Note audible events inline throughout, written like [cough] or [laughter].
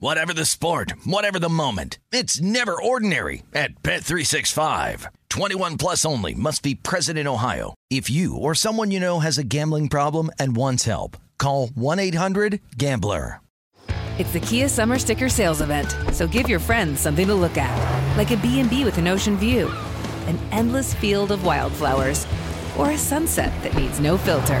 Whatever the sport, whatever the moment, it's never ordinary at Bet365. 21 plus only must be present in Ohio. If you or someone you know has a gambling problem and wants help, call 1-800-GAMBLER. It's the Kia Summer Sticker Sales Event, so give your friends something to look at, like a B&B with an ocean view, an endless field of wildflowers, or a sunset that needs no filter.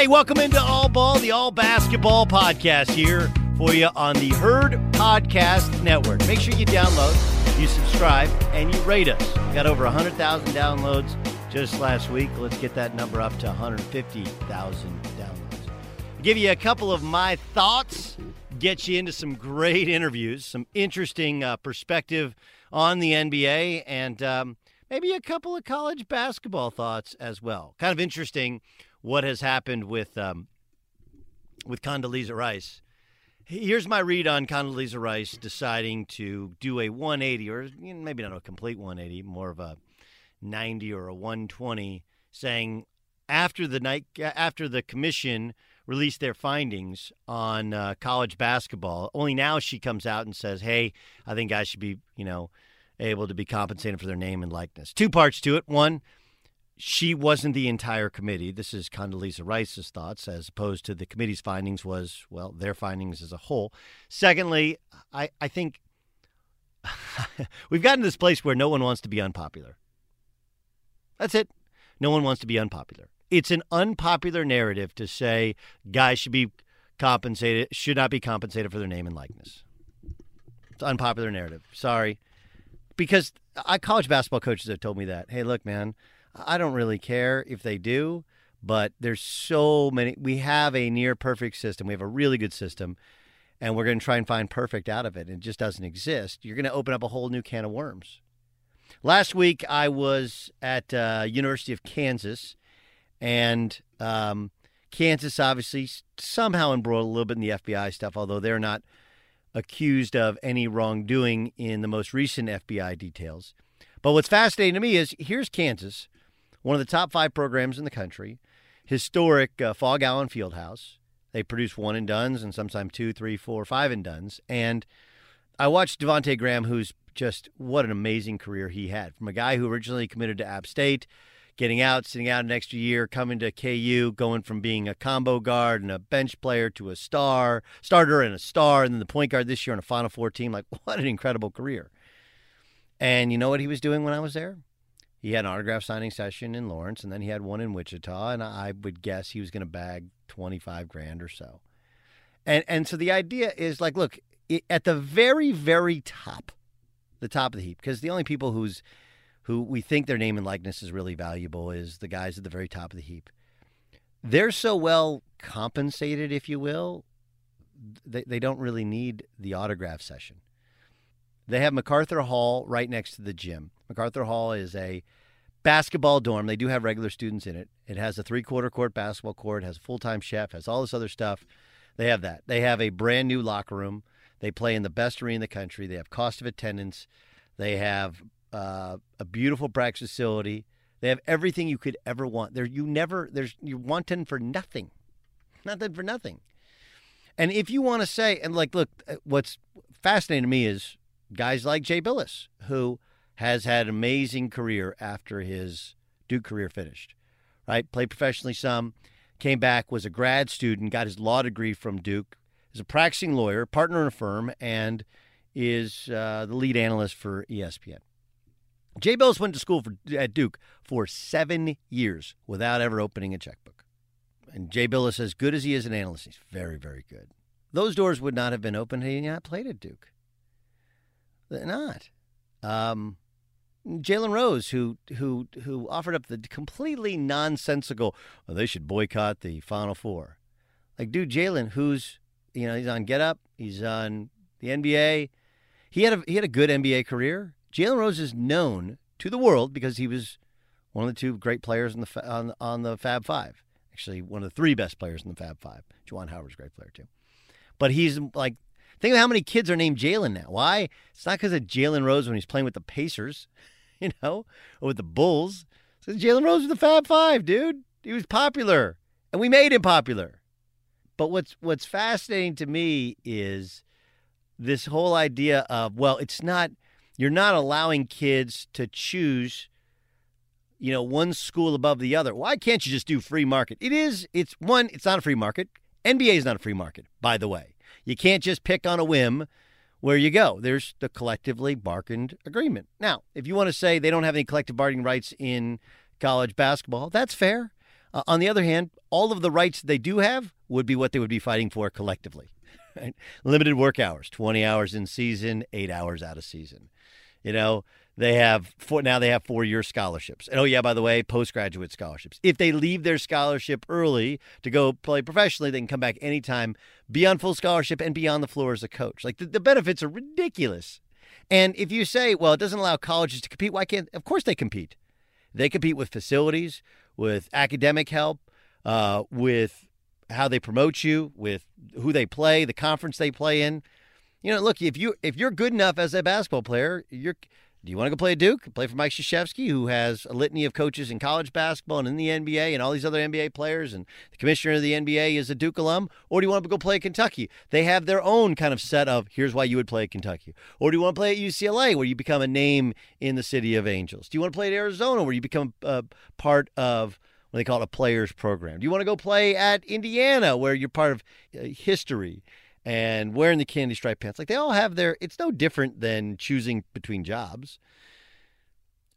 Hey, welcome into All Ball, the All Basketball podcast here for you on the Herd Podcast Network. Make sure you download, you subscribe, and you rate us. We got over 100,000 downloads just last week. Let's get that number up to 150,000 downloads. I'll give you a couple of my thoughts, get you into some great interviews, some interesting uh, perspective on the NBA, and um, maybe a couple of college basketball thoughts as well. Kind of interesting what has happened with um, with Condoleezza Rice. Here's my read on Condoleezza Rice deciding to do a 180, or maybe not a complete 180, more of a 90 or a 120, saying after the night after the commission released their findings on uh, college basketball, only now she comes out and says, "Hey, I think I should be, you know, able to be compensated for their name and likeness." Two parts to it. One, she wasn't the entire committee. This is Condoleezza Rice's thoughts, as opposed to the committee's findings was, well, their findings as a whole. Secondly, I, I think [laughs] we've gotten to this place where no one wants to be unpopular. That's it. No one wants to be unpopular. It's an unpopular narrative to say guys should be compensated, should not be compensated for their name and likeness. It's an unpopular narrative. Sorry. Because I college basketball coaches have told me that. Hey, look, man, I don't really care if they do, but there's so many. We have a near perfect system. We have a really good system, and we're going to try and find perfect out of it. It just doesn't exist. You're going to open up a whole new can of worms. Last week, I was at uh, University of Kansas, and um, Kansas obviously somehow embroiled a little bit in the FBI stuff, although they're not accused of any wrongdoing in the most recent FBI details. But what's fascinating to me is here's Kansas one of the top five programs in the country, historic uh, Phog Allen Fieldhouse. They produce one and duns and sometimes two, three, four, five and duns. And I watched Devonte Graham, who's just what an amazing career he had from a guy who originally committed to App State getting out, sitting out an extra year, coming to KU, going from being a combo guard and a bench player to a star, starter and a star, and then the point guard this year on a Final Four team. Like, [laughs] what an incredible career. And you know what he was doing when I was there? He had an autograph signing session in Lawrence, and then he had one in Wichita, and I would guess he was going to bag 25 grand or so. And, and so the idea is like, look, at the very, very top, the top of the heap, because the only people who's who we think their name and likeness is really valuable is the guys at the very top of the heap. They're so well compensated, if you will, they, they don't really need the autograph session. They have McCarthy Hall right next to the gym. McCarthy Hall is a basketball dorm. They do have regular students in it. It has a three quarter court basketball court, has a full time chef, has all this other stuff. They have that. They have a brand new locker room. They play in the best arena in the country. They have cost of attendance. They have uh, a beautiful practice facility. They have everything you could ever want. There, you never. There's you're wanting for nothing, nothing for nothing. And if you want to say, and like, look, uh, what's fascinating to me is guys like Jay Bilas, who has had an amazing career after his Duke career finished. Right, played professionally some, came back, was a grad student, got his law degree from Duke, is a practicing lawyer, partner in a firm, and is uh, the lead analyst for ESPN. Jay Bilas went to school for, at Duke for seven years without ever opening a checkbook. And Jay Bilas, as good as he is an analyst, he's very, very good. Those doors would not have been open had he not played at Duke. They're not. Um, Jalen Rose, who who who offered up the completely nonsensical, well, they should boycott the Final Four. Like, dude, Jalen, who's you know he's on Get Up, he's on the NBA. He had a he had a good NBA career. Jalen Rose is known to the world because he was one of the two great players in the on, on the Fab Five. Actually, one of the three best players in the Fab Five. Juwan Howard's a great player too. But he's like, think of how many kids are named Jalen now. Why? It's not because of Jalen Rose when he's playing with the Pacers, [laughs] you know, or with the Bulls. It's Jalen Rose was the Fab Five, dude. He was popular, and we made him popular. But what's what's fascinating to me is this whole idea of well, it's not you're not allowing kids to choose you know one school above the other why can't you just do free market it is it's one it's not a free market nba is not a free market by the way you can't just pick on a whim. Where you go. There's the collectively bargained agreement. Now if you want to say they don't have any collective bargaining rights in college basketball that's fair. Uh, on the other hand all of the rights they do have would be what they would be fighting for collectively [laughs] right? limited work hours 20 hours in season 8 hours out of season. You know, they have four, now they have four year scholarships. And oh yeah, by the way, postgraduate scholarships. If they leave their scholarship early to go play professionally, they can come back anytime, be on full scholarship, and be on the floor as a coach. Like the, the benefits are ridiculous. And if you say, well, it doesn't allow colleges to compete, why can't? Of course they compete. They compete with facilities, with academic help, uh, with how they promote you, with who they play, the conference they play in. You know, look, if you if you're good enough as a basketball player, you're do you want to go play at Duke? Play for Mike Krzyzewski, who has a litany of coaches in college basketball and in the NBA and all these other NBA players, and the commissioner of the NBA is a Duke alum? Or do you want to go play at Kentucky? They have their own kind of set of here's why you would play at Kentucky. Or do you want to play at UCLA, where you become a name in the city of angels? Do you want to play at Arizona, where you become a part of what they call it a players program? Do you want to go play at Indiana, where you're part of uh, history? And wearing the candy stripe pants. Like they all have their, it's no different than choosing between jobs.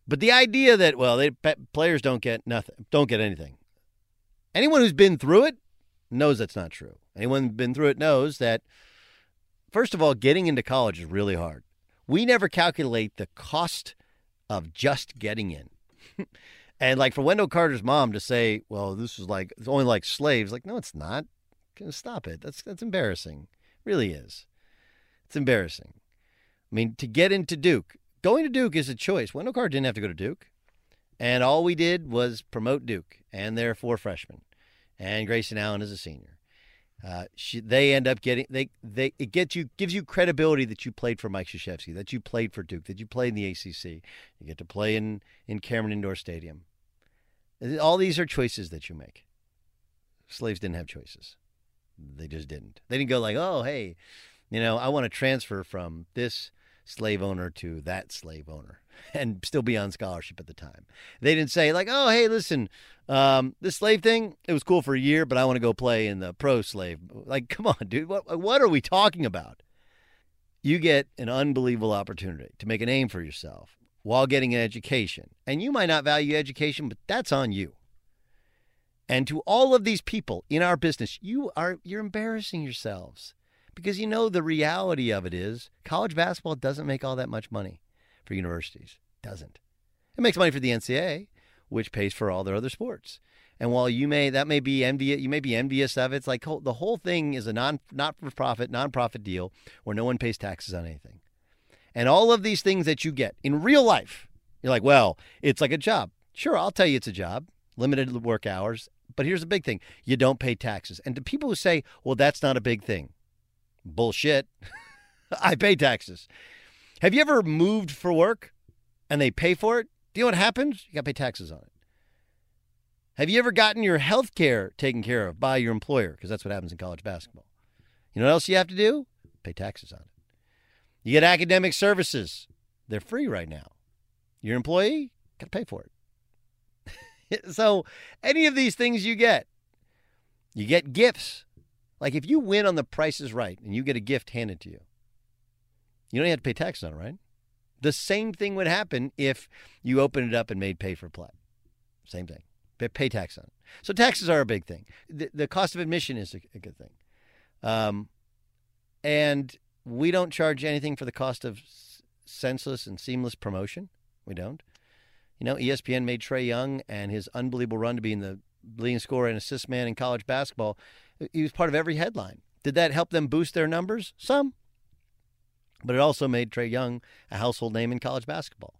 But the idea that, well, they, players don't get nothing, don't get anything. Anyone who's been through it knows that's not true. Anyone who's been through it knows that, first of all, getting into college is really hard. We never calculate the cost of just getting in. [laughs] and like for Wendell Carter's mom to say, well, this is like, it's only like slaves, like, no, it's not. Stop it. That's that's embarrassing. It really is. It's embarrassing. I mean, to get into Duke, going to Duke is a choice. Wendell Carter didn't have to go to Duke, and all we did was promote Duke and their four freshmen, and Grayson Allen is a senior. Uh, she, they end up getting they they it gets you gives you credibility that you played for Mike Krzyzewski, that you played for Duke, that you played in the ACC. You get to play in in Cameron Indoor Stadium. All these are choices that you make. Slaves didn't have choices. They just didn't. They didn't go like, oh, hey, you know, I want to transfer from this slave owner to that slave owner [laughs] and still be on scholarship at the time. They didn't say, like, oh, hey, listen, um, this slave thing, it was cool for a year, but I want to go play in the pro slave. Like, come on, dude. What, what are we talking about? You get an unbelievable opportunity to make a name for yourself while getting an education. And you might not value education, but that's on you. And to all of these people in our business, you are you're embarrassing yourselves because you know the reality of it is college basketball doesn't make all that much money for universities. It doesn't. It makes money for the NCAA, which pays for all their other sports. And while you may that may be envious, you may be envious of it. It's like the whole thing is a non not for profit, non-profit deal where no one pays taxes on anything. And all of these things that you get in real life, you're like, well, it's like a job. Sure, I'll tell you it's a job, limited work hours. But here's the big thing you don't pay taxes. And to people who say, well, that's not a big thing, bullshit. [laughs] I pay taxes. Have you ever moved for work and they pay for it? Do you know what happens? You got to pay taxes on it. Have you ever gotten your health care taken care of by your employer? Because that's what happens in college basketball. You know what else you have to do? Pay taxes on it. You get academic services. They're free right now. Your employee got to pay for it. [laughs] so, any of these things you get, you get gifts. Like if you win on the price is right and you get a gift handed to you, you don't have to pay tax on it, right? The same thing would happen if you opened it up and made pay for play. Same thing. Pay tax on it. So taxes are a big thing. The, the cost of admission is a, a good thing. Um, and we don't charge anything for the cost of senseless and seamless promotion. We don't. You know, ESPN made Trey Young and his unbelievable run to being the leading scorer and assist man in college basketball. He was part of every headline. Did that help them boost their numbers? Some. But it also made Trey Young a household name in college basketball.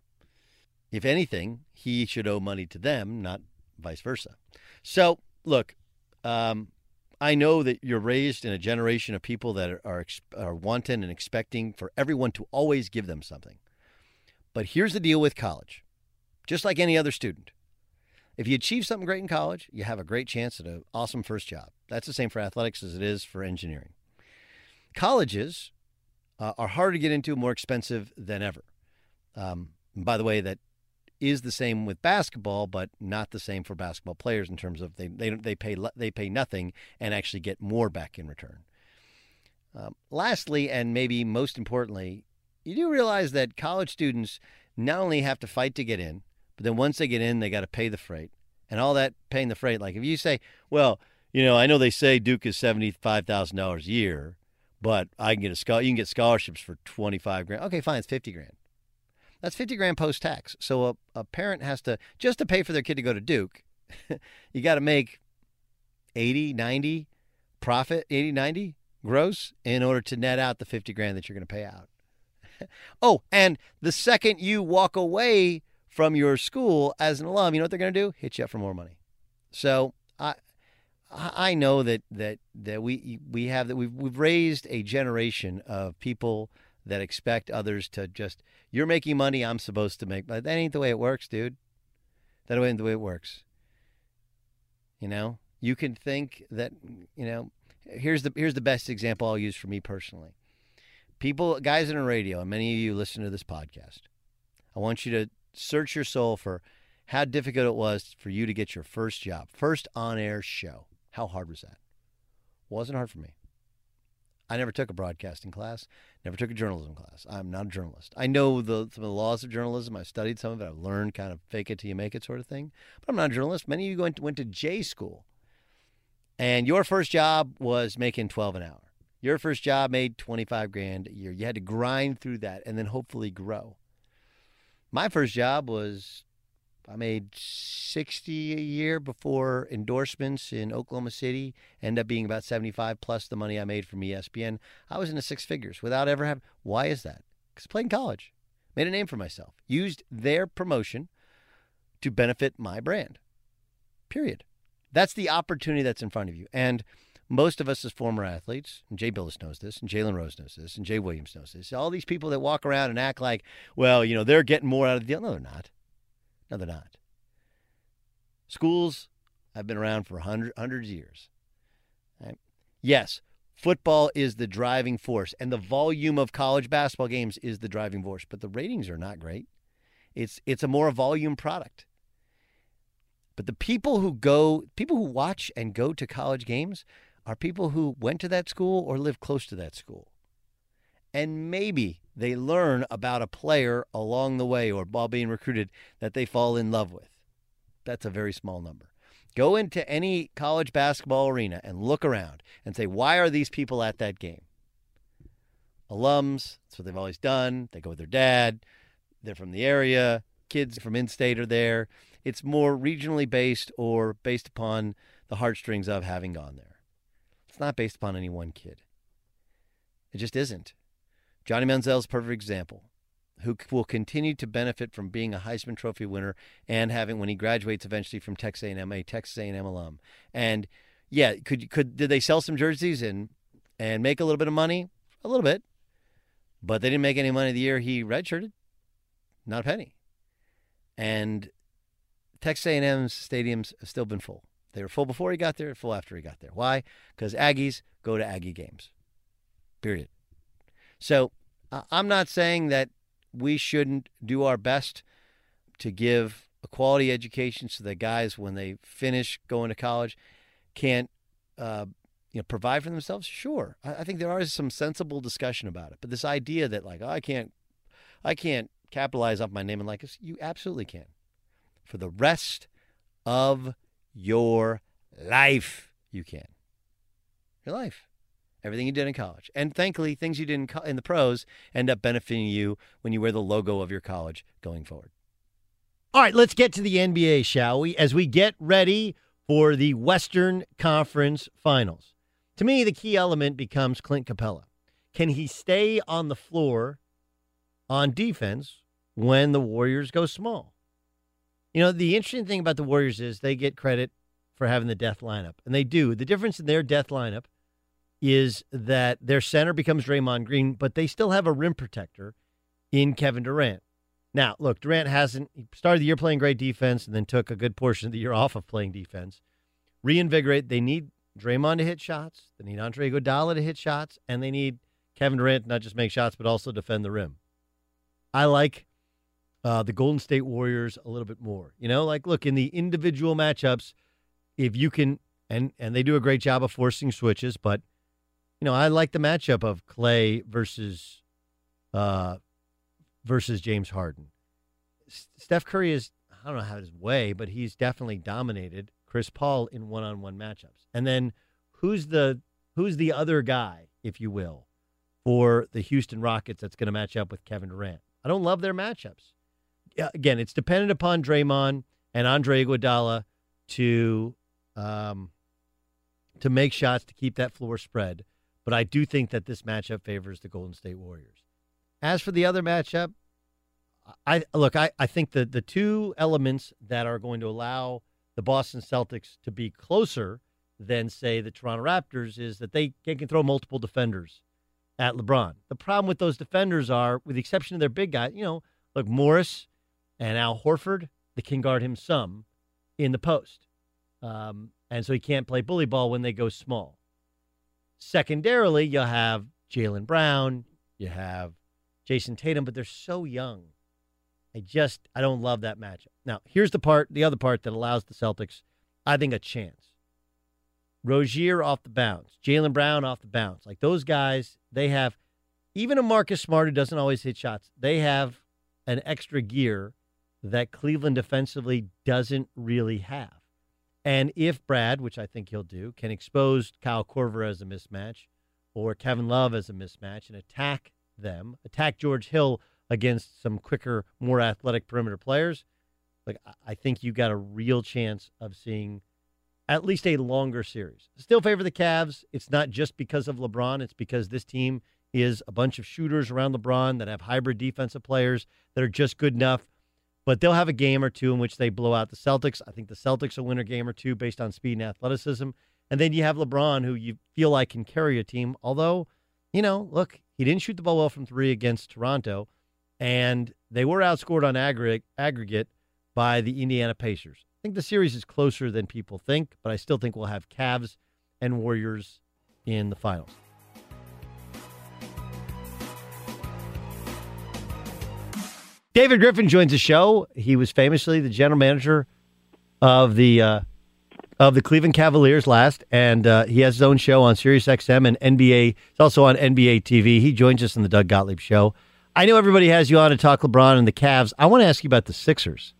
If anything, he should owe money to them, not vice versa. So, look, um, I know that you're raised in a generation of people that are, are, are wanting and expecting for everyone to always give them something. But here's the deal with college just like any other student. If you achieve something great in college, you have a great chance at an awesome first job. That's the same for athletics as it is for engineering. Colleges uh, are harder to get into, more expensive than ever. Um, by the way, that is the same with basketball, but not the same for basketball players in terms of they they they pay they pay nothing and actually get more back in return. Um, lastly, and maybe most importantly, you do realize that college students not only have to fight to get in, but then once they get in, they got to pay the freight and all that paying the freight. Like if you say, well, you know, I know they say Duke is seventy five thousand dollars a year, but I can get a you can get scholarships for twenty five grand. Okay, fine, it's fifty grand. That's 50 grand post tax. So a, a parent has to, just to pay for their kid to go to Duke, [laughs] you got to make 80, 90 profit, 80, 90 gross in order to net out the 50 grand that you're going to pay out. [laughs] oh, and the second you walk away from your school as an alum, you know what they're going to do? Hit you up for more money. So I, I know that that that we we have that we've we've raised a generation of people that expect others to just you're making money, I'm supposed to make. But that ain't the way it works, dude. That ain't the way it works. You know, you can think that you know. Here's the here's the best example I'll use for me personally. People, guys in the radio, and many of you listen to this podcast. I want you to search your soul for how difficult it was for you to get your first job, first on air show. How hard was that? Wasn't hard for me. I never took a broadcasting class, never took a journalism class. I'm not a journalist. I know the, some of the laws of journalism. I've studied some of it. I've learned kind of fake it till you make it sort of thing. But I'm not a journalist. Many of you went to, went to J school, and your first job was making 12 an hour. Your first job made 25 grand a year. You had to grind through that and then hopefully grow. My first job was I made 60 a year before endorsements in Oklahoma City end up being about 75 plus the money I made from ESPN. I was in the six figures without ever having. Why is that? Because I played in college, made a name for myself, used their promotion to benefit my brand. Period. That's the opportunity that's in front of you. And most of us as former athletes, and Jay Bilas knows this, and Jalen Rose knows this, and Jay Williams knows this, all these people that walk around and act like, well, you know, they're getting more out of the deal. No, they're not. No, they're not. Schools have been around for hundred, hundreds of years. Right? Yes, Football is the driving force, and the volume of college basketball games is the driving force. But the ratings are not great. It's it's a more volume product. But the people who go, people who watch and go to college games, are people who went to that school or live close to that school. And maybe they learn about a player along the way or while being recruited that they fall in love with. That's a very small number. Go into any college basketball arena and look around and say, why are these people at that game? Alums, that's what they've always done. They go with their dad, they're from the area, kids from in state are there. It's more regionally based or based upon the heartstrings of having gone there. It's not based upon any one kid. It just isn't. Johnny Manziel's a perfect example who will continue to benefit from being a Heisman Trophy winner and having when he graduates eventually from Texas A&M, a Texas A&M alum. And yeah, could could did they sell some jerseys and and make a little bit of money? A little bit, but they didn't make any money the year he redshirted, not a penny. And Texas A&M's stadiums have still been full. They were full before he got there, full after he got there. Why? Because Aggies go to Aggie games. Period. So I'm not saying that we shouldn't do our best to give a quality education so that guys, when they finish going to college, can't uh, you know provide for themselves. Sure, I, think there is some sensible discussion about it. But this idea that like oh, I can't, I can't capitalize off my name and likeness, you absolutely can. For the rest of your life, you can. Your life everything you did in college. And thankfully, things you did in, co- in the pros end up benefiting you when you wear the logo of your college going forward. All right, let's get to the NBA, shall we? As we get ready for the Western Conference Finals. To me, the key element becomes Clint Capela. Can he stay on the floor on defense when the Warriors go small? You know, the interesting thing about the Warriors is they get credit for having the death lineup, and they do. The difference in their death lineup is that their center becomes Draymond Green, but they still have a rim protector in Kevin Durant. Now, look, Durant hasn't he started the year playing great defense and then took a good portion of the year off of playing defense. Reinvigorate. They need Draymond to hit shots. They need Andre Iguodala to hit shots, and they need Kevin Durant not just make shots but also defend the rim. I like uh, the Golden State Warriors a little bit more. You know, like look in the individual matchups, if you can, and and they do a great job of forcing switches, but you know, I like the matchup of Clay versus uh, versus James Harden. S- Steph Curry is I don't know how his way, but he's definitely dominated Chris Paul in one-on-one matchups. And then who's the who's the other guy, if you will, for the Houston Rockets that's going to match up with Kevin Durant? I don't love their matchups. Again, it's dependent upon Draymond and Andre Iguodala to um, to make shots to keep that floor spread. But I do think that this matchup favors the Golden State Warriors. As for the other matchup, I look, I, I think that the two elements that are going to allow the Boston Celtics to be closer than, say, the Toronto Raptors is that they can throw multiple defenders at LeBron. The problem with those defenders are, with the exception of their big guy, you know, look, Morris and Al Horford, they can guard him some in the post. Um, and so he can't play bully ball when they go small. Secondarily, you'll have Jaylen Brown, you have Jayson Tatum, but they're so young. I just I don't love that matchup. Now, here's the part, the other part that allows the Celtics, I think, a chance. Rozier off the bounce, Jaylen Brown off the bounce. Like those guys, they have even a Marcus Smart who doesn't always hit shots. They have an extra gear that Cleveland defensively doesn't really have. And if Brad, which I think he'll do, can expose Kyle Korver as a mismatch or Kevin Love as a mismatch and attack them, attack George Hill against some quicker, more athletic perimeter players, like I think you got a real chance of seeing at least a longer series. Still favor the Cavs. It's not just because of LeBron, it's because this team is a bunch of shooters around LeBron that have hybrid defensive players that are just good enough but they'll have a game or two in which they blow out the Celtics. I think the Celtics will win a game or two based on speed and athleticism. And then you have LeBron, who you feel like can carry a team. Although, you know, look, he didn't shoot the ball well from three against Toronto, and they were outscored on aggregate, aggregate by the Indiana Pacers. I think the series is closer than people think, but I still think we'll have Cavs and Warriors in the finals. David Griffin joins the show. He was famously the general manager of the uh, of the Cleveland Cavaliers last, and uh, he has his own show on Sirius XM and NBA. It's also on NBA TV. He joins us in the Doug Gottlieb Show. I know everybody has you on to talk LeBron and the Cavs. I want to ask you about the Sixers.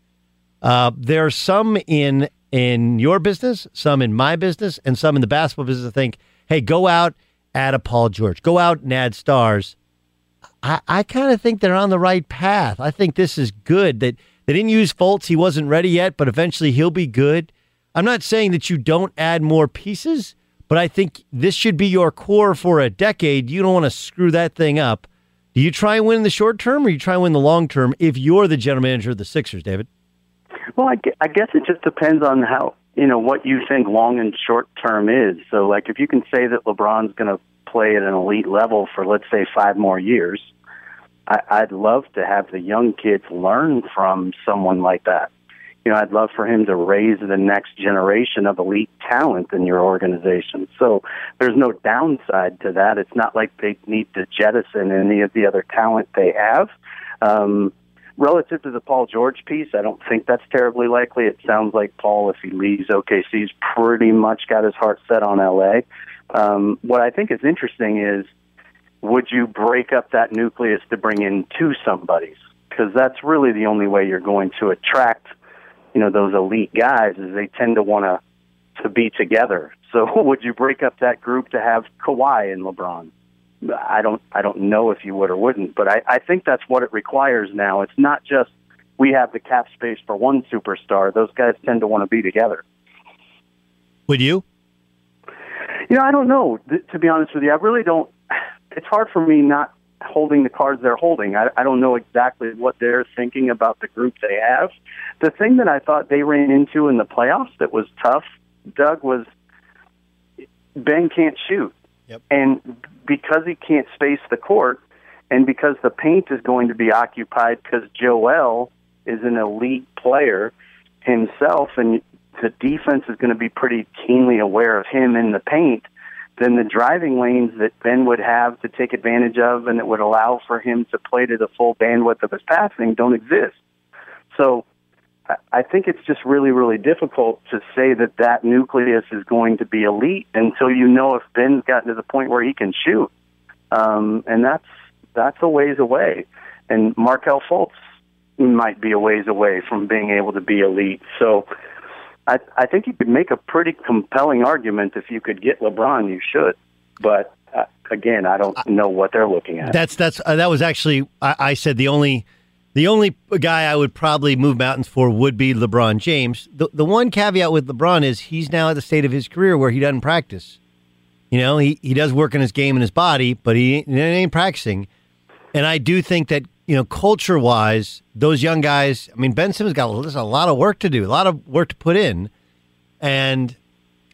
Uh, there are some in in your business, some in my business, and some in the basketball business. that think, hey, go out, add a Paul George, go out and add stars. I, I kind of think they're on the right path. I think this is good. That they didn't use Fultz; he wasn't ready yet, but eventually he'll be good. I'm not saying that you don't add more pieces, but I think this should be your core for a decade. You don't want to screw that thing up. Do you try and win in the short term, or you try and win the long term? If you're the general manager of the Sixers, David. Well, I, I guess it just depends on how you know what you think long and short term is. So, like, if you can say that LeBron's going to play at an elite level for let's say five more years, I, I'd love to have the young kids learn from someone like that. You know, I'd love for him to raise the next generation of elite talent in your organization. So there's no downside to that. It's not like they need to jettison any of the other talent they have. Um, relative to the Paul George piece, I don't think that's terribly likely. It sounds like Paul, if he leaves OKC, he's pretty much got his heart set on LA. Um, what I think is interesting is would you break up that nucleus to bring in two somebodies? Because that's really the only way you're going to attract – you know those elite guys is they tend to want to to be together. [laughs] So would you break up that group to have Kawhi and LeBron? I don't I don't know if you would or wouldn't, but I, I think that's what it requires now. It's not just we have the cap space for one superstar. Those guys tend to want to be together. Would you? You know, I don't know. To be honest with you, I really don't. It's hard for me not holding the cards they're holding. I, I don't know exactly what they're thinking about the group they have. The thing that I thought they ran into in the playoffs that was tough, Doug, was Ben can't shoot. Yep. And because he can't space the court, and because the paint is going to be occupied because Joel is an elite player himself, and the defense is going to be pretty keenly aware of him in the paint, then the driving lanes that Ben would have to take advantage of and that would allow for him to play to the full bandwidth of his passing don't exist. So I think it's just really, really difficult to say that that nucleus is going to be elite until you know if Ben's gotten to the point where he can shoot. Um, and that's that's a ways away. And Markelle Fultz might be a ways away from being able to be elite. So I, I think you could make a pretty compelling argument if you could get LeBron, you should. But uh, again, I don't know what they're looking at. That's that's uh, that was actually I, I, said the only the only guy I would probably move mountains for would be LeBron James. The the one caveat with LeBron is he's now at the state of his career where he doesn't practice. You know, he, he does work in his game and his body, but he, he ain't practicing. And I do think that you know, culture wise, those young guys, I mean, Ben Simmons got a lot of work to do, a lot of work to put in. And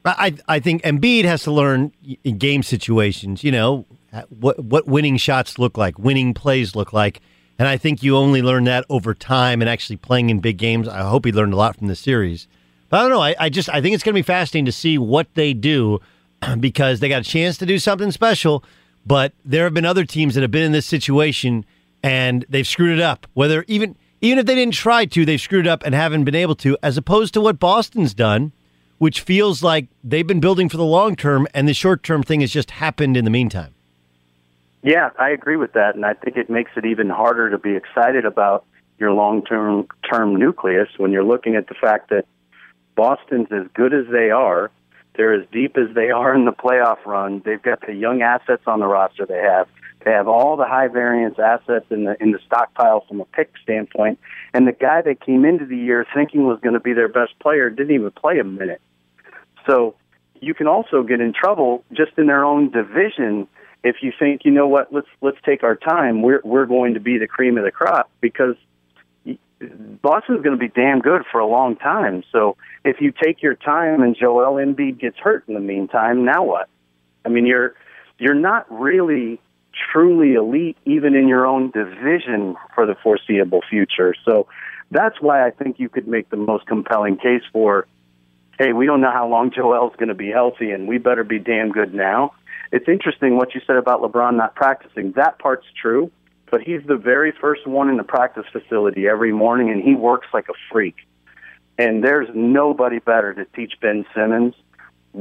I, I think Embiid has to learn in game situations, you know, what, what winning shots look like, winning plays look like. And I think you only learn that over time and actually playing in big games. I hope he learned a lot from the series. But I don't know. I, I just I think it's going to be fascinating to see what they do [clears throat] because they got a chance to do something special. But there have been other teams that have been in this situation and they've screwed it up. Whether even even if they didn't try to, they've screwed up and haven't been able to, as opposed to what Boston's done, which feels like they've been building for the long term and the short term thing has just happened in the meantime. Yeah, I agree with that, and I think it makes it even harder to be excited about your long term term nucleus when you're looking at the fact that Boston's as good as they are, they're as deep as they are in the playoff run. They've got the young assets on the roster they have. They have all the high variance assets in the in the stockpile from a pick standpoint. And the guy that came into the year thinking was going to be their best player didn't even play a minute. So you can also get in trouble just in their own division if you think, you know what, let's let's take our time. We're we're going to be the cream of the crop because Boston's going to be damn good for a long time. So if you take your time and Joel Embiid gets hurt in the meantime, now what? I mean, you're you're not really truly elite even in your own division for the foreseeable future. So that's why I think you could make the most compelling case for, hey, we don't know how long Joel's going to be healthy, and we better be damn good now. It's interesting what you said about LeBron not practicing. That part's true, but he's the very first one in the practice facility every morning, and he works like a freak. And there's nobody better to teach Ben Simmons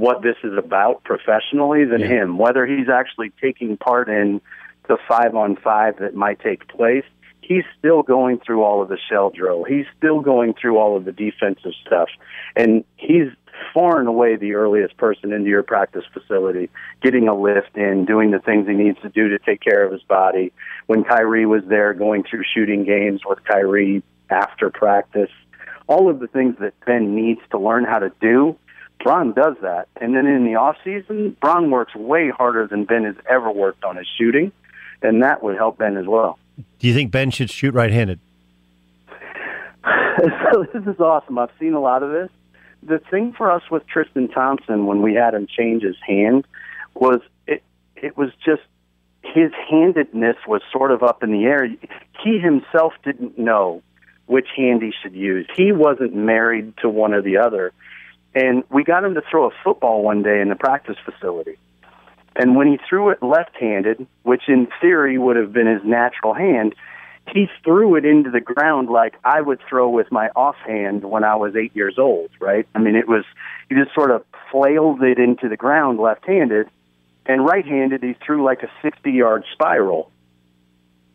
what this is about professionally than Yeah. him. Whether he's actually taking part in the five on five that might take place, he's still going through all of the shell drill. He's still going through all of the defensive stuff. And he's far and away the earliest person into your practice facility, getting a lift in, doing the things he needs to do to take care of his body. When Kyrie was there, going through shooting games with Kyrie after practice, all of the things that Ben needs to learn how to do, Bron does that. And then in the off season, Bron works way harder than Ben has ever worked on his shooting, and that would help Ben as well. Do you think Ben should shoot right-handed? [laughs] so this is awesome. I've seen a lot of this. The thing for us with Tristan Thompson when we had him change his hand was it it was just his handedness was sort of up in the air. He himself didn't know which hand he should use. He wasn't married to one or the other. And we got him to throw a football one day in the practice facility. And when he threw it left handed, which in theory would have been his natural hand, he threw it into the ground like I would throw with my offhand when I was eight years old, right? I mean, it was, he just sort of flailed it into the ground left handed, and right handed, he threw like a 60 yard spiral.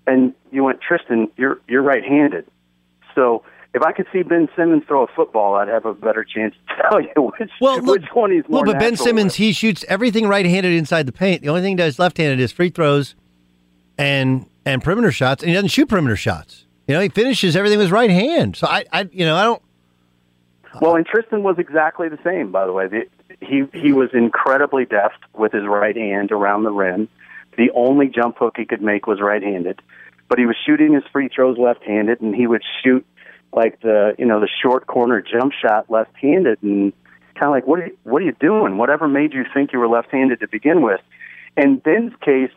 And you went, Tristan, you're, you're right handed. So if I could see Ben Simmons throw a football, I'd have a better chance to [laughs] tell you which, which one he's more Well, but Ben Simmons, he shoots everything right-handed inside the paint. The only thing he does left-handed is free throws and and perimeter shots, and he doesn't shoot perimeter shots. You know, he finishes everything with his right hand. So I, I you know, I don't. Well, and Tristan was exactly the same, by the way. The, he he was incredibly deft with his right hand around the rim. The only jump hook he could make was right-handed, but he was shooting his free throws left-handed, and he would shoot like the you know the short corner jump shot left-handed, and kind of like what are you, what are you doing? Whatever made you think you were left-handed to begin with? In Ben's case,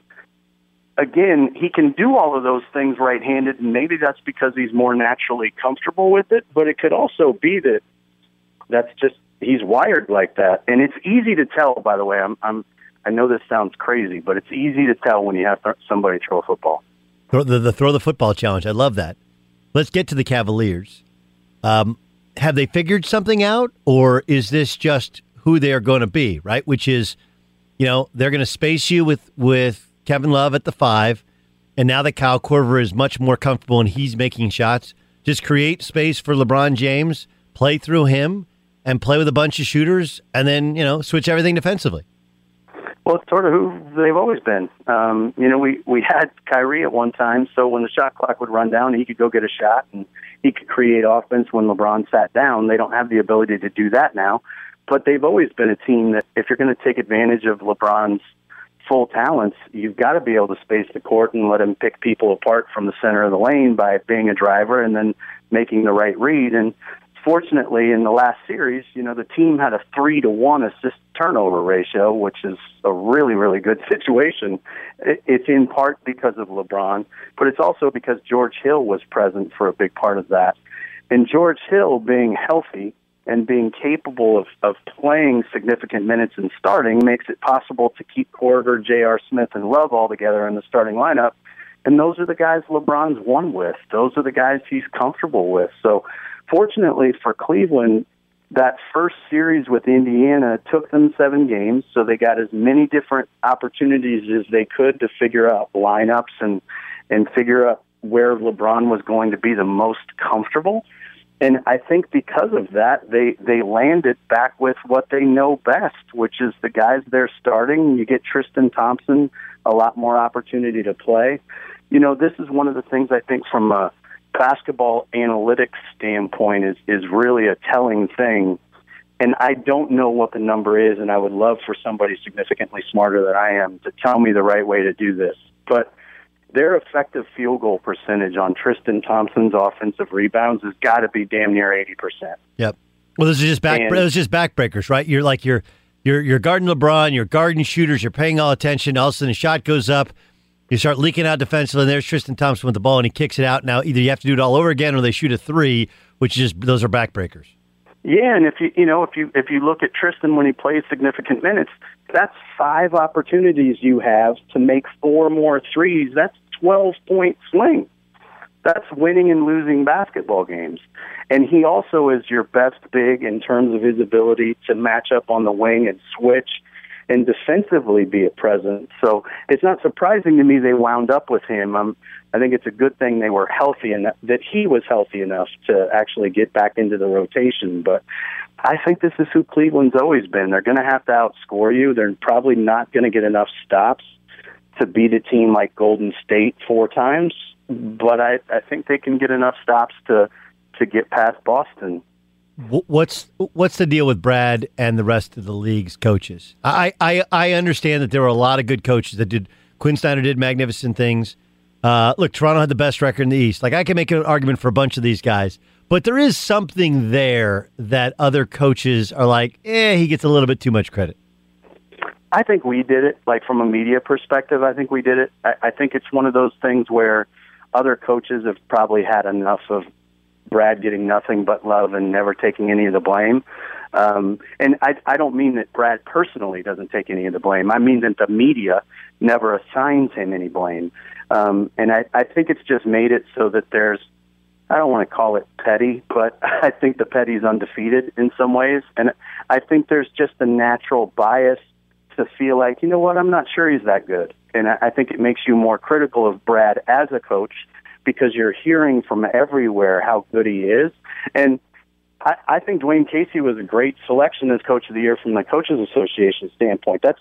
again, he can do all of those things right-handed, and maybe that's because he's more naturally comfortable with it. But it could also be that that's just he's wired like that, and it's easy to tell. By the way, I'm, I'm I know this sounds crazy, but it's easy to tell when you have somebody throw a football. Throw the, the throw the football challenge. I love that. Let's get to the Cavaliers. Um, have they figured something out, or is this just who they are going to be? Right, which is, you know, they're going to space you with with Kevin Love at the five, and now that Kyle Korver is much more comfortable and he's making shots, just create space for LeBron James, play through him, and play with a bunch of shooters, and then you know switch everything defensively. Well, it's sort of who they've always been. Um, you know, we we had Kyrie at one time, so when the shot clock would run down, he could go get a shot and he could create offense when LeBron sat down. They don't have the ability to do that now, but they've always been a team that if you're going to take advantage of LeBron's full talents, you've got to be able to space the court and let him pick people apart from the center of the lane by being a driver and then making the right read. And fortunately, in the last series, you know, the team had a three to one assist turnover ratio, which is a really, really good [laughs] situation. It's in part because of LeBron, but it's also because George Hill was present for a big part of that. And George Hill being healthy and being capable of, of playing significant minutes and starting makes it possible to keep Korver, J.R. Smith, and Love all together in the starting lineup. And those are the guys LeBron's won with. Those are the guys he's comfortable with. So, fortunately for Cleveland, that first series with Indiana took them seven games, so they got as many different opportunities as they could to figure out lineups and and figure out where LeBron was going to be the most comfortable. And I think because of that, they they landed back with what they know best, which is the guys they're starting. You get Tristan Thompson a lot more opportunity to play. You know, this is one of the things I think from a basketball analytics standpoint is is really a telling thing. And I don't know what the number is, and I would love for somebody significantly smarter than I am to tell me the right way to do this. But their effective field goal percentage on Tristan Thompson's offensive rebounds has got to be damn near eighty percent. Yep. Well, those are just back. And- those are just backbreakers, right? You're like you're you're you're guarding LeBron. You're guarding shooters. You're paying all attention. All of a sudden, the shot goes up. You start leaking out defensively. And there's Tristan Thompson with the ball, and he kicks it out. Now, either you have to do it all over again, or they shoot a three, which is those are backbreakers. Yeah, and if you you know if you if you look at Tristan when he plays significant minutes, that's five opportunities you have to make four more threes. That's 12 point swing. That's winning and losing basketball games. And he also is your best big in terms of his ability to match up on the wing and switch and defensively be a presence. So it's not surprising to me they wound up with him. Um, I think it's a good thing they were healthy and that, he was healthy enough to actually get back into the rotation. But I think this is who Cleveland's always been. They're going to have to outscore you. They're probably not going to get enough stops to beat a team like Golden State four times, but I, I think they can get enough stops to to get past Boston. What's what's the deal with Brad and the rest of the league's coaches? I, I I understand that there were a lot of good coaches that did. Quin Snyder did magnificent things. Uh, look, Toronto had the best record in the East. Like I can make an argument for a bunch of these guys, but there is something there that other coaches are like, eh, he gets a little bit too much credit. I think we did it. Like from a media perspective, I think we did it. I, I think it's one of those things where other coaches have probably had enough of Brad getting nothing but love and never taking any of the blame. Um, and I, I don't mean that Brad personally doesn't take any of the blame. I mean that the media never assigns him any blame. Um, and I, I think it's just made it so that there's, I don't want to call it petty, but [laughs] I think the petty's undefeated in some ways. And I think there's just a natural bias to feel like, you know what, I'm not sure he's that good. And I, I think it makes you more critical of Brad as a coach because you're hearing from everywhere how good he is. And I, I think Dwane Casey was a great selection as coach of the year from the coaches association standpoint. That's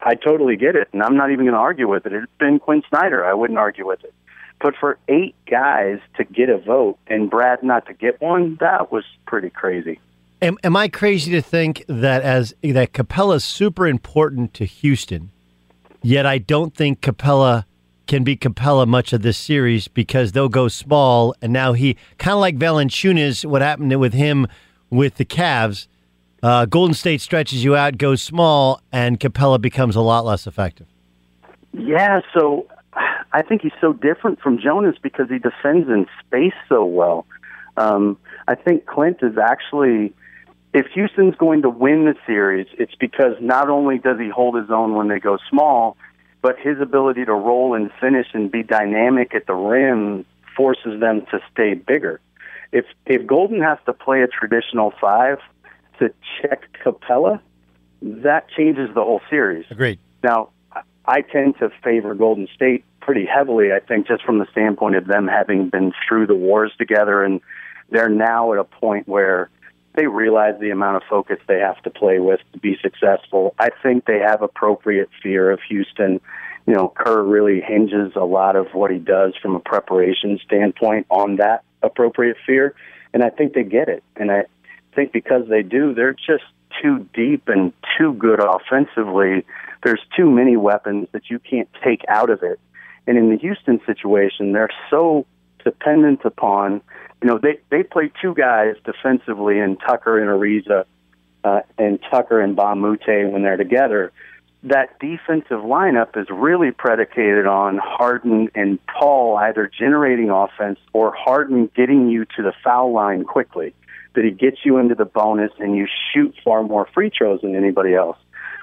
I totally get it, and I'm not even going to argue with it. It's been Quin Snyder. I wouldn't argue with it. But for eight guys to get a vote and Brad not to get one, that was pretty crazy. Am, am I crazy to think that as that Capela is super important to Houston, yet I don't think Capela can be Capela much of this series because they'll go small, and now he kind of like Valanciunas. What happened with him with the Cavs? Uh, Golden State stretches you out, goes small, and Capela becomes a lot less effective. Yeah, so I think he's so different from Jonas because he defends in space so well. Um, I think Clint is actually, if Houston's going to win the series, it's because not only does he hold his own when they go small, but his ability to roll and finish and be dynamic at the rim forces them to stay bigger. If if Golden has to play a traditional five to check Capela, that changes the whole series. Agreed. Now, I tend to favor Golden State pretty heavily. I think just from the standpoint of them having been through the wars together, and they're now at a point where they realize the amount of focus they have to play with to be successful. I think they have appropriate fear of Houston. You know, Kerr really hinges a lot of what he does from a preparation standpoint on that appropriate fear, and I think they get it. And I think because they do, they're just too deep and too good offensively. There's too many weapons that you can't take out of it. And in the Houston situation, they're so dependent upon you know, they they play two guys defensively in Tucker and Ariza, uh, and Tucker and a when they're together. That defensive lineup is really predicated on Harden and Paul either generating offense or Harden getting you to the foul line quickly. That he gets you into the bonus and you shoot far more free throws than anybody else.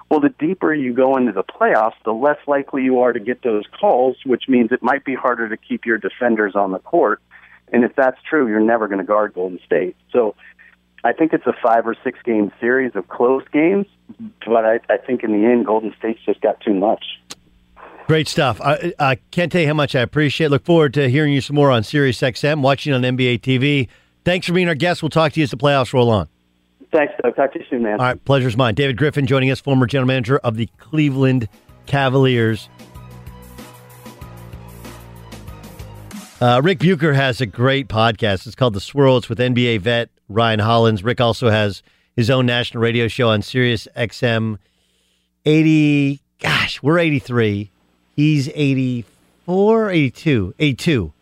Well, the deeper you go into the playoffs, the less likely you are to get those calls, which means it might be harder to keep your defenders on the court and if that's true, you're never going to guard Golden State. So I think it's a five or six game series of close games, but I, I think in the end, Golden State's just got too much. Great stuff. I, I can't tell you how much I appreciate. Look forward to hearing you some more on Sirius XM, watching on NBA TV. Thanks for being our guest. We'll talk to you as the playoffs roll on. Thanks, Doug. Talk to you soon, man. All right, pleasure's mine. David Griffin joining us, former general manager of the Cleveland Cavaliers. Uh, Ric Bucher has a great podcast. It's called The Swirl. It's with NBA vet Ryan Hollins. Ric also has his own national radio show on Sirius XM 80. Gosh, we're 83. He's 84, 82, 82.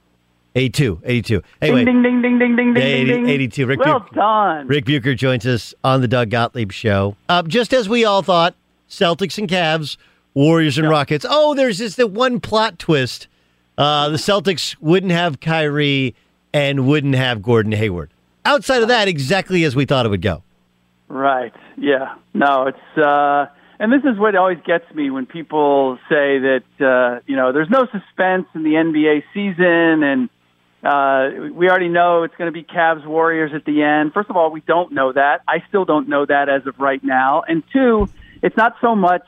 82, 82. Anyway, ding, ding, ding, ding, ding, ding, 80, ding, ding. 82. Ric well Bucher, done. Ric Bucher joins us on the Doug Gottlieb Show. Uh, just as we all thought, Celtics and Cavs, Warriors and Rockets. Oh, there's just that one plot twist uh, the Celtics wouldn't have Kyrie and wouldn't have Gordon Hayward. Outside of that, exactly as we thought it would go. Right. Yeah. No, it's uh and this is what always gets me when people say that uh, you know there's no suspense in the NBA season, and uh, we already know it's going to be Cavs Warriors at the end. First of all, we don't know that. I still don't know that as of right now. And two, it's not so much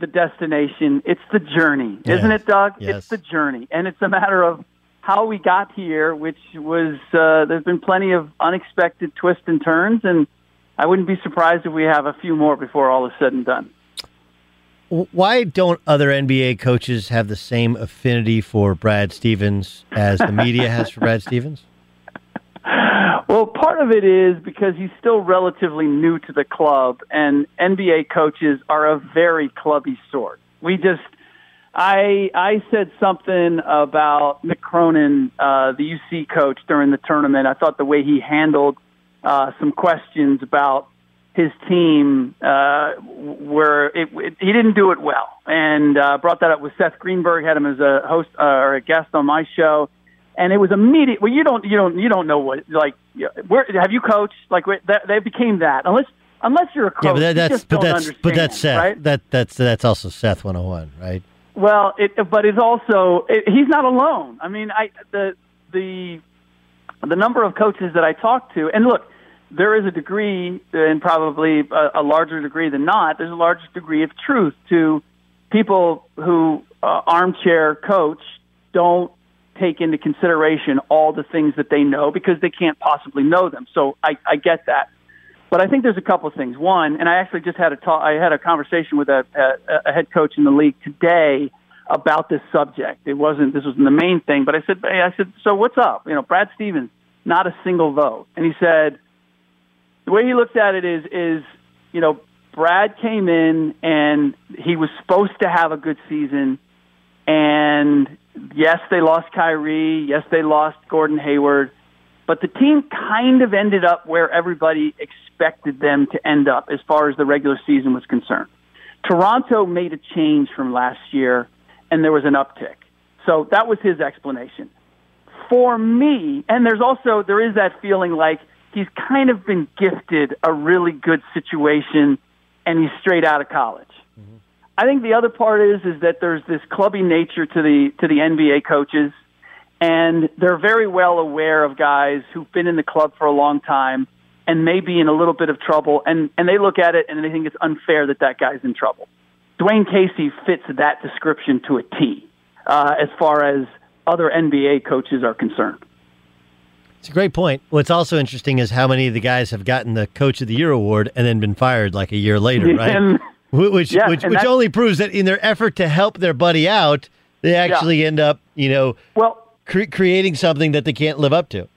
the destination; it's the journey, isn't it, Doug? Yes. It's the journey, and it's a matter of how we got here, which was uh, there's been plenty of unexpected twists and turns, and I wouldn't be surprised if we have a few more before all is said and done. Why don't other NBA coaches have the same affinity for Brad Stevens as the media has for Brad Stevens? Well, part of it is because he's still relatively new to the club, and NBA coaches are a very clubby sort. We just, I, I said something about Mick Cronin, uh, the UC coach, during the tournament. I thought the way he handled uh, some questions about his team uh, where it, it, he didn't do it well, and uh, brought that up with Seth Greenberg. Had him as a host uh, or a guest on my show, and it was immediate. Well, you don't, you don't, you don't know what like. Where have you coached? Like that, they became that unless unless you're a coach. yeah, but that, that's but that's but that's Seth. right? That that's that's also Seth 101, right? Well, it, but it's also it, he's not alone. I mean, I the the the number of coaches that I talk to, and look, there is a degree, and probably a, a larger degree than not. There's a larger degree of truth to people who uh, armchair coach don't take into consideration all the things that they know because they can't possibly know them. So I, I get that. But I think there's a couple of things. One, and I actually just had a talk, I had a conversation with a, a, a head coach in the league today about this subject. It wasn't this wasn't the main thing, but I said, I said, so what's up? You know, Brad Stevens, not a single vote, and he said the way he looked at it is is you know Brad came in and he was supposed to have a good season, and yes, they lost Kyrie, yes, they lost Gordon Hayward, but the team kind of ended up where everybody expected them to end up as far as the regular season was concerned. Toronto made a change from last year, and there was an uptick. So that was his explanation. For me, and there's also there is that feeling like he's kind of been gifted a really good situation, and he's straight out of college. I think the other part is is that there's this clubby nature to the to the NBA coaches, and they're very well aware of guys who've been in the club for a long time and may be in a little bit of trouble, and and they look at it and they think it's unfair that that guy's in trouble. Dwane Casey fits that description to a T, uh, as far as other NBA coaches are concerned. It's a great point. What's also interesting is how many of the guys have gotten the Coach of the Year award and then been fired like a year later, [laughs] right? Which Yeah, which, which only proves that in their effort to help their buddy out, they actually end up, you know, well cre- creating something that they can't live up to.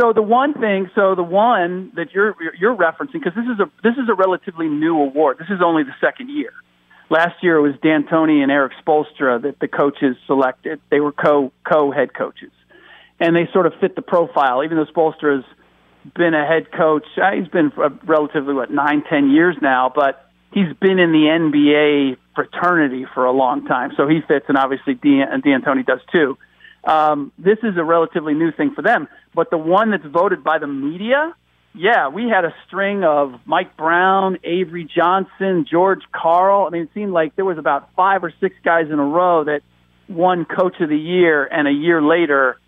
So the one thing, so the one that you're you're referencing, because this is a this is a relatively new award. This is only the second year. Last year it was D'Antoni and Erik Spoelstra that the coaches selected. They were co co head coaches, and they sort of fit the profile. Even though Spoelstra's been a head coach, uh, he's been for relatively what nine ten years now, but he's been in the NBA fraternity for a long time, so he fits, and obviously De- D'Antoni does too. Um, this is a relatively new thing for them, but the one that's voted by the media, yeah, we had a string of Mike Brown, Avery Johnson, George Karl. I mean, it seemed like there was about five or six guys in a row that won Coach of the Year, and a year later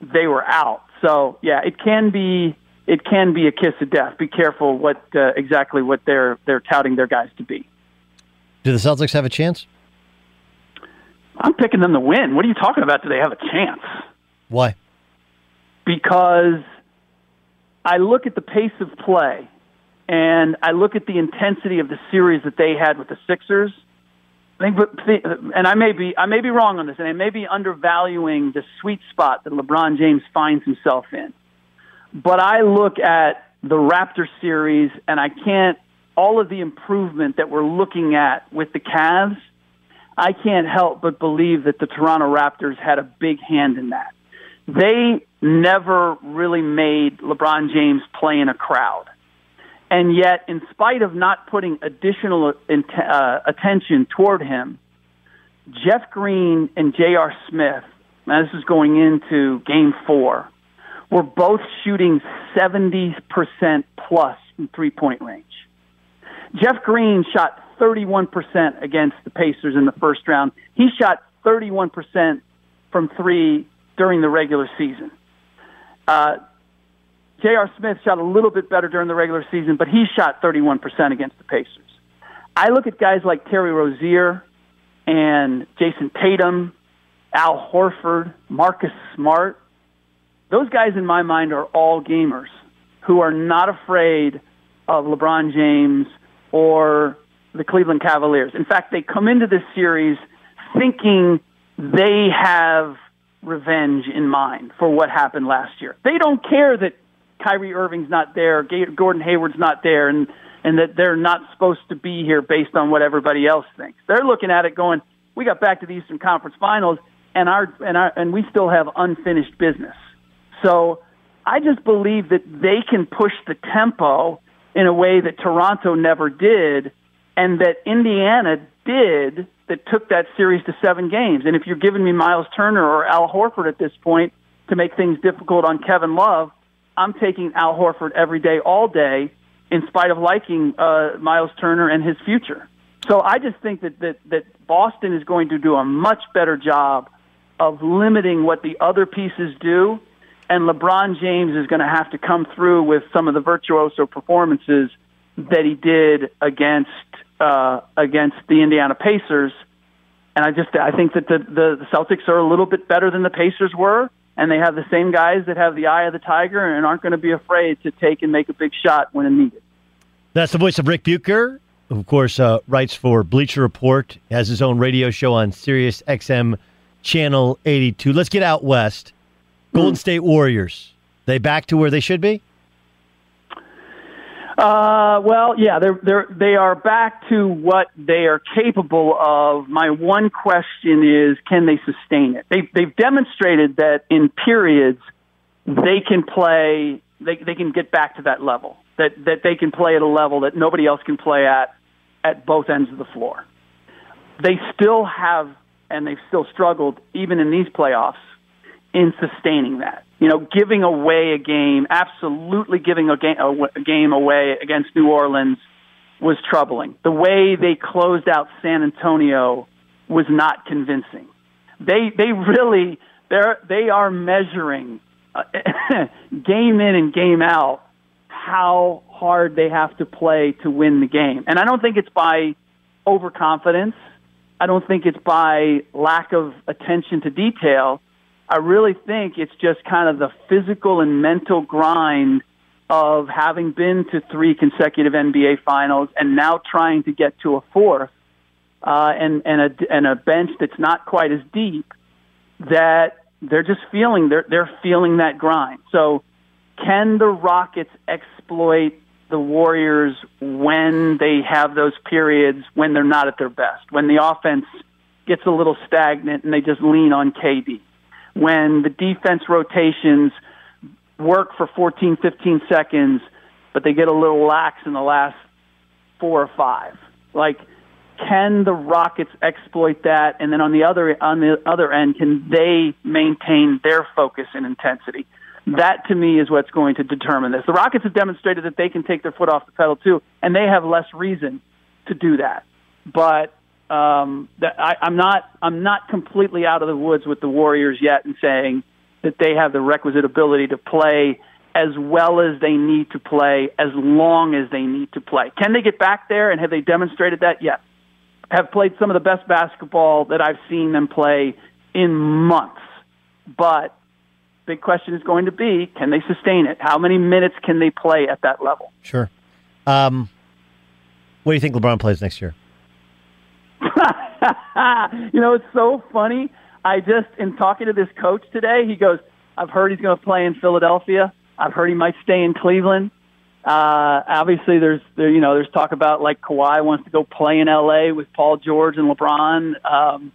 they were out. So yeah, it can be it can be a kiss of death. Be careful what uh, exactly what they're they're touting their guys to be. Do the Celtics have a chance? I'm picking them to win. What are you talking about? Do they have a chance? Why? Because I look at the pace of play and I look at the intensity of the series that they had with the Sixers. I think, and I may be I may be wrong on this, and I may be undervaluing the sweet spot that LeBron James finds himself in. But I look at the Raptor series, and I can't all of the improvement that we're looking at with the Cavs. I can't help but believe that the Toronto Raptors had a big hand in that. They never really made LeBron James play in a crowd. And yet, in spite of not putting additional uh, attention toward him, Jeff Green and J.R. Smith, now this is going into game four, were both shooting 70% plus from three point range. Jeff Green shot 31% against the Pacers in the first round. He shot 31% from three during the regular season. Uh, J.R. Smith shot a little bit better during the regular season, but he shot 31% against the Pacers. I look at guys like Terry Rozier and Jayson Tatum, Al Horford, Marcus Smart. Those guys, in my mind, are all gamers who are not afraid of LeBron James or the Cleveland Cavaliers. In fact, they come into this series thinking they have revenge in mind for what happened last year. They don't care that Kyrie Irving's not there, Gordon Hayward's not there, and and that they're not supposed to be here based on what everybody else thinks. They're looking at it going, we got back to the Eastern Conference Finals, and our and our and we still have unfinished business. So I just believe that they can push the tempo in a way that Toronto never did, and that Indiana did that took that series to seven games. And if you're giving me Miles Turner or Al Horford at this point to make things difficult on Kevin Love, I'm taking Al Horford every day, all day, in spite of liking uh, Miles Turner and his future. So I just think that, that that Boston is going to do a much better job of limiting what the other pieces do, and LeBron James is going to have to come through with some of the virtuoso performances that he did against uh, against the Indiana Pacers. And I just I think that the, the Celtics are a little bit better than the Pacers were and they have the same guys that have the eye of the tiger and aren't going to be afraid to take and make a big shot when needed. That's the voice of Ric Bucher, who, of course, uh, writes for Bleacher Report, has his own radio show on Sirius XM Channel 82. Let's get out west. Golden State Warriors. They back to where they should be? Uh, well, yeah, they're they're they are back to what they are capable of. My one question is, can they sustain it? They they've demonstrated that in periods they can play. They they can get back to that level. That that they can play at a level that nobody else can play at at both ends of the floor. They still have, and they've still struggled even in these playoffs in sustaining that you know, giving away a game, absolutely giving a game, a game away against New Orleans was troubling. The way they closed out San Antonio was not convincing. They they really they're they are measuring uh, [laughs] game in and game out how hard they have to play to win the game. And I don't think it's by overconfidence. I don't think it's by lack of attention to detail. I really think it's just kind of the physical and mental grind of having been to three consecutive NBA finals and now trying to get to a fourth, uh, and and a and a bench that's not quite as deep. That they're just feeling they're they're feeling that grind. So, can the Rockets exploit the Warriors when they have those periods when they're not at their best, when the offense gets a little stagnant and they just lean on KD? When the defense rotations work for 14, 15 seconds, but they get a little lax in the last four or five. Like, can the Rockets exploit that? And then on the other on the other end, can they maintain their focus and intensity? That to me is what's going to determine this. The Rockets have demonstrated that they can take their foot off the pedal too, and they have less reason to do that. But um, that I, I'm not I'm not completely out of the woods with the Warriors yet in saying that they have the requisite ability to play as well as they need to play, as long as they need to play. Can they get back there, and have they demonstrated that? Yes. Have played some of the best basketball that I've seen them play in months. But the big question is going to be, can they sustain it? How many minutes can they play at that level? Sure. Um, what do you think LeBron plays next year? [laughs] you know, it's so funny. I just, in talking to this coach today, he goes, I've heard he's going to play in Philadelphia. I've heard he might stay in Cleveland. Uh, obviously, there's there, you know there's talk about like Kawhi wants to go play in L.A. with Paul George and LeBron. Um,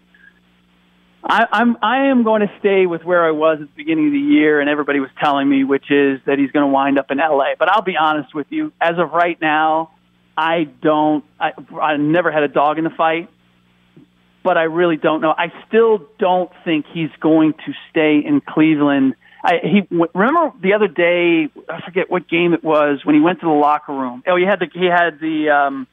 I, I'm I am going to stay with where I was at the beginning of the year, and everybody was telling me, which is that he's going to wind up in L.A. But I'll be honest with you, as of right now, I don't. I, I never had a dog in the fight but I really don't know. I still don't think he's going to stay in Cleveland. I, he remember the other day. I forget what game it was when he went to the locker room. Oh, he had the he had the um,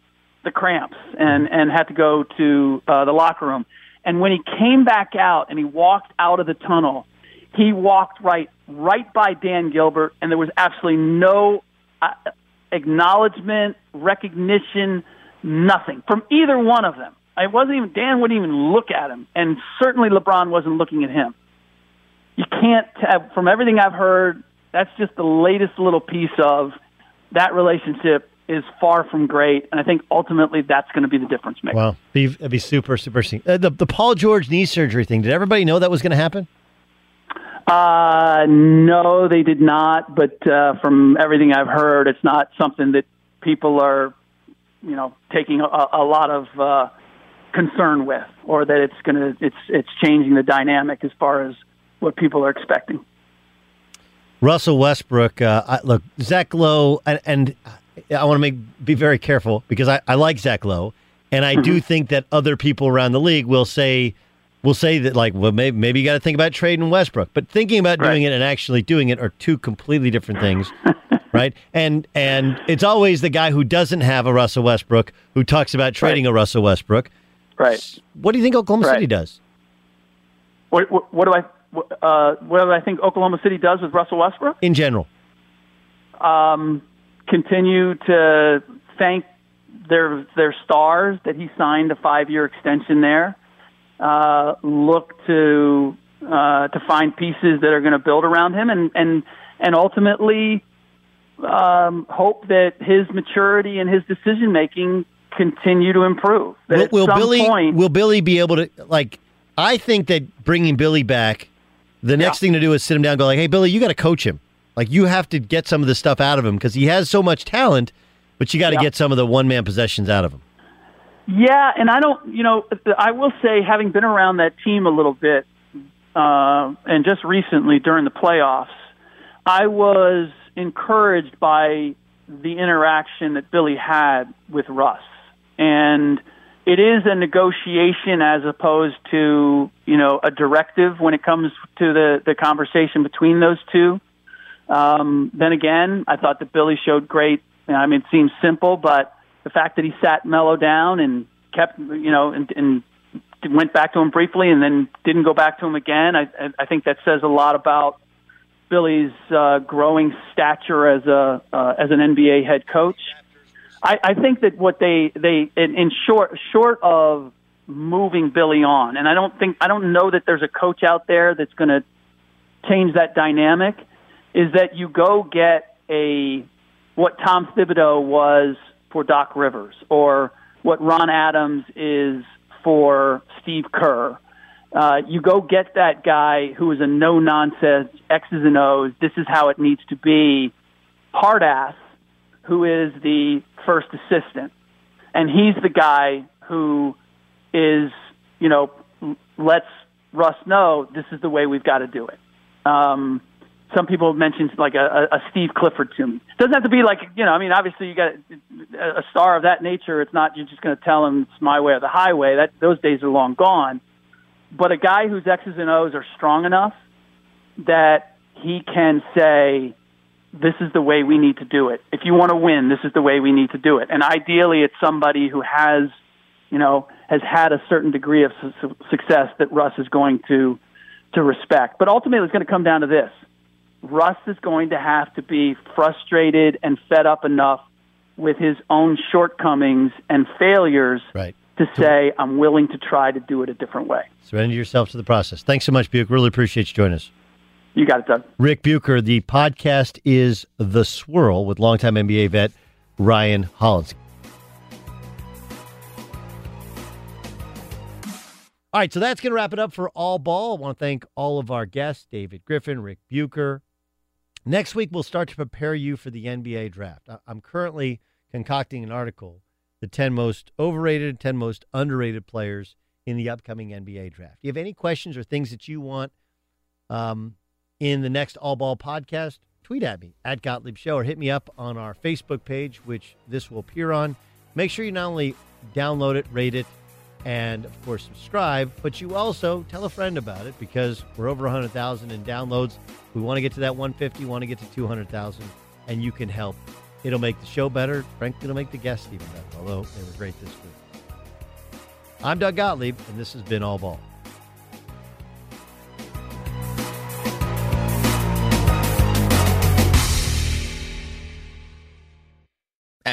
the cramps and and had to go to uh, the locker room. And when he came back out and he walked out of the tunnel, he walked right right by Dan Gilbert, and there was absolutely no uh, acknowledgement, recognition, nothing from either one of them. I wasn't even Dan wouldn't even look at him, and certainly LeBron wasn't looking at him. You can't have, from everything I've heard. That's just the latest little piece of that relationship is far from great, and I think ultimately that's going to be the difference maker. Wow, be it'd be super super. Uh, the the Paul George knee surgery thing. Did everybody know that was going to happen? Uh, no, they did not. But uh, from everything I've heard, it's not something that people are, you know, taking a, a lot of uh, concern with, or that it's going to it's it's changing the dynamic as far as what people are expecting. Russell Westbrook. Uh, I, look, Zach Lowe, and, and I want to make be very careful because I, I like Zach Lowe, and I do think that other people around the league will say will say that like, well, maybe maybe you got to think about trading Westbrook, but thinking about doing it and actually doing it are two completely different things, [laughs] right? And and it's always the guy who doesn't have a Russell Westbrook who talks about trading a Russell Westbrook. Right. What do you think Oklahoma Right. City does? What, what, what do I uh, what do I think Oklahoma City does with Russell Westbrook? in general? um, continue to thank their their stars that he signed a five year extension there. Uh, look to uh, to find pieces that are going to build around him, and and and ultimately um, hope that his maturity and his decision making continue to improve. That Will, at will some Billy point, will Billy be able to like? I think that bringing Billy back, the next thing to do is sit him down, and go like, "Hey, Billy, you got to coach him. Like, you have to get some of the stuff out of him because he has so much talent, but you got to Yeah. get some of the one man possessions out of him." Yeah, and I don't, you know, I will say, having been around that team a little bit, uh, and just recently during the playoffs, I was encouraged by the interaction that Billy had with Russ. And it is a negotiation as opposed to, you know, a directive when it comes to the, the conversation between those two. Um, then again, I thought that Billy showed great. I mean, it seems simple, but the fact that he sat Melo down and kept, you know, and, and went back to him briefly and then didn't go back to him again, I, I- think that says a lot about Billy's uh, growing stature as a uh, as an NBA head coach. I, I think that what they they in, in short short of moving Billy on, and I don't think I don't know that there's a coach out there that's going to change that dynamic. Is that you go get a what Tom Thibodeau was for Doc Rivers, or what Ron Adams is for Steve Kerr. Uh, you go get that guy who is a no nonsense X's and O's. This is how it needs to be. Hard ass, who is the first assistant, and he's the guy who is you know lets Russ know this is the way we've got to do it. Um, some people mentioned like a, a Steve Clifford to me. Doesn't have to be like you know. I mean, obviously you got a star of that nature. It's not you're just going to tell him it's my way or the highway. That those days are long gone. But a guy whose X's and O's are strong enough that he can say, "This is the way we need to do it. If you want to win, this is the way we need to do it." And ideally, it's somebody who has, you know, has had a certain degree of su- success that Russ is going to to respect. But ultimately, it's going to come down to this: Russ is going to have to be frustrated and fed up enough with his own shortcomings and failures right. to say, "I'm willing to try to do it a different way." Surrender yourself to the process. Thanks so much, Buke. Really appreciate you joining us. You got it, Doug. Ric Bucher. The podcast is The Swirl with longtime NBA vet Ryan Hollins. All right, so that's going to wrap it up for All Ball. I want to thank all of our guests David Griffin, Ric Bucher. Next week, we'll start to prepare you for the NBA draft. I'm currently concocting an article the 10 most overrated, 10 most underrated players in the upcoming NBA draft. Do you have any questions or things that you want um, in the next All Ball podcast? Tweet at me at Gottlieb Show or hit me up on our Facebook page, which this will appear on. Make sure you not only download it, rate it, and of course subscribe, but you also tell a friend about it because we're over 100,000 in downloads. We want to get to that 150, want to get to 200,000, and you can help It'll make the show better. Frankly, it'll make the guests even better, although they were great this week. I'm Doug Gottlieb, and this has been All Ball.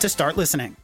to start listening.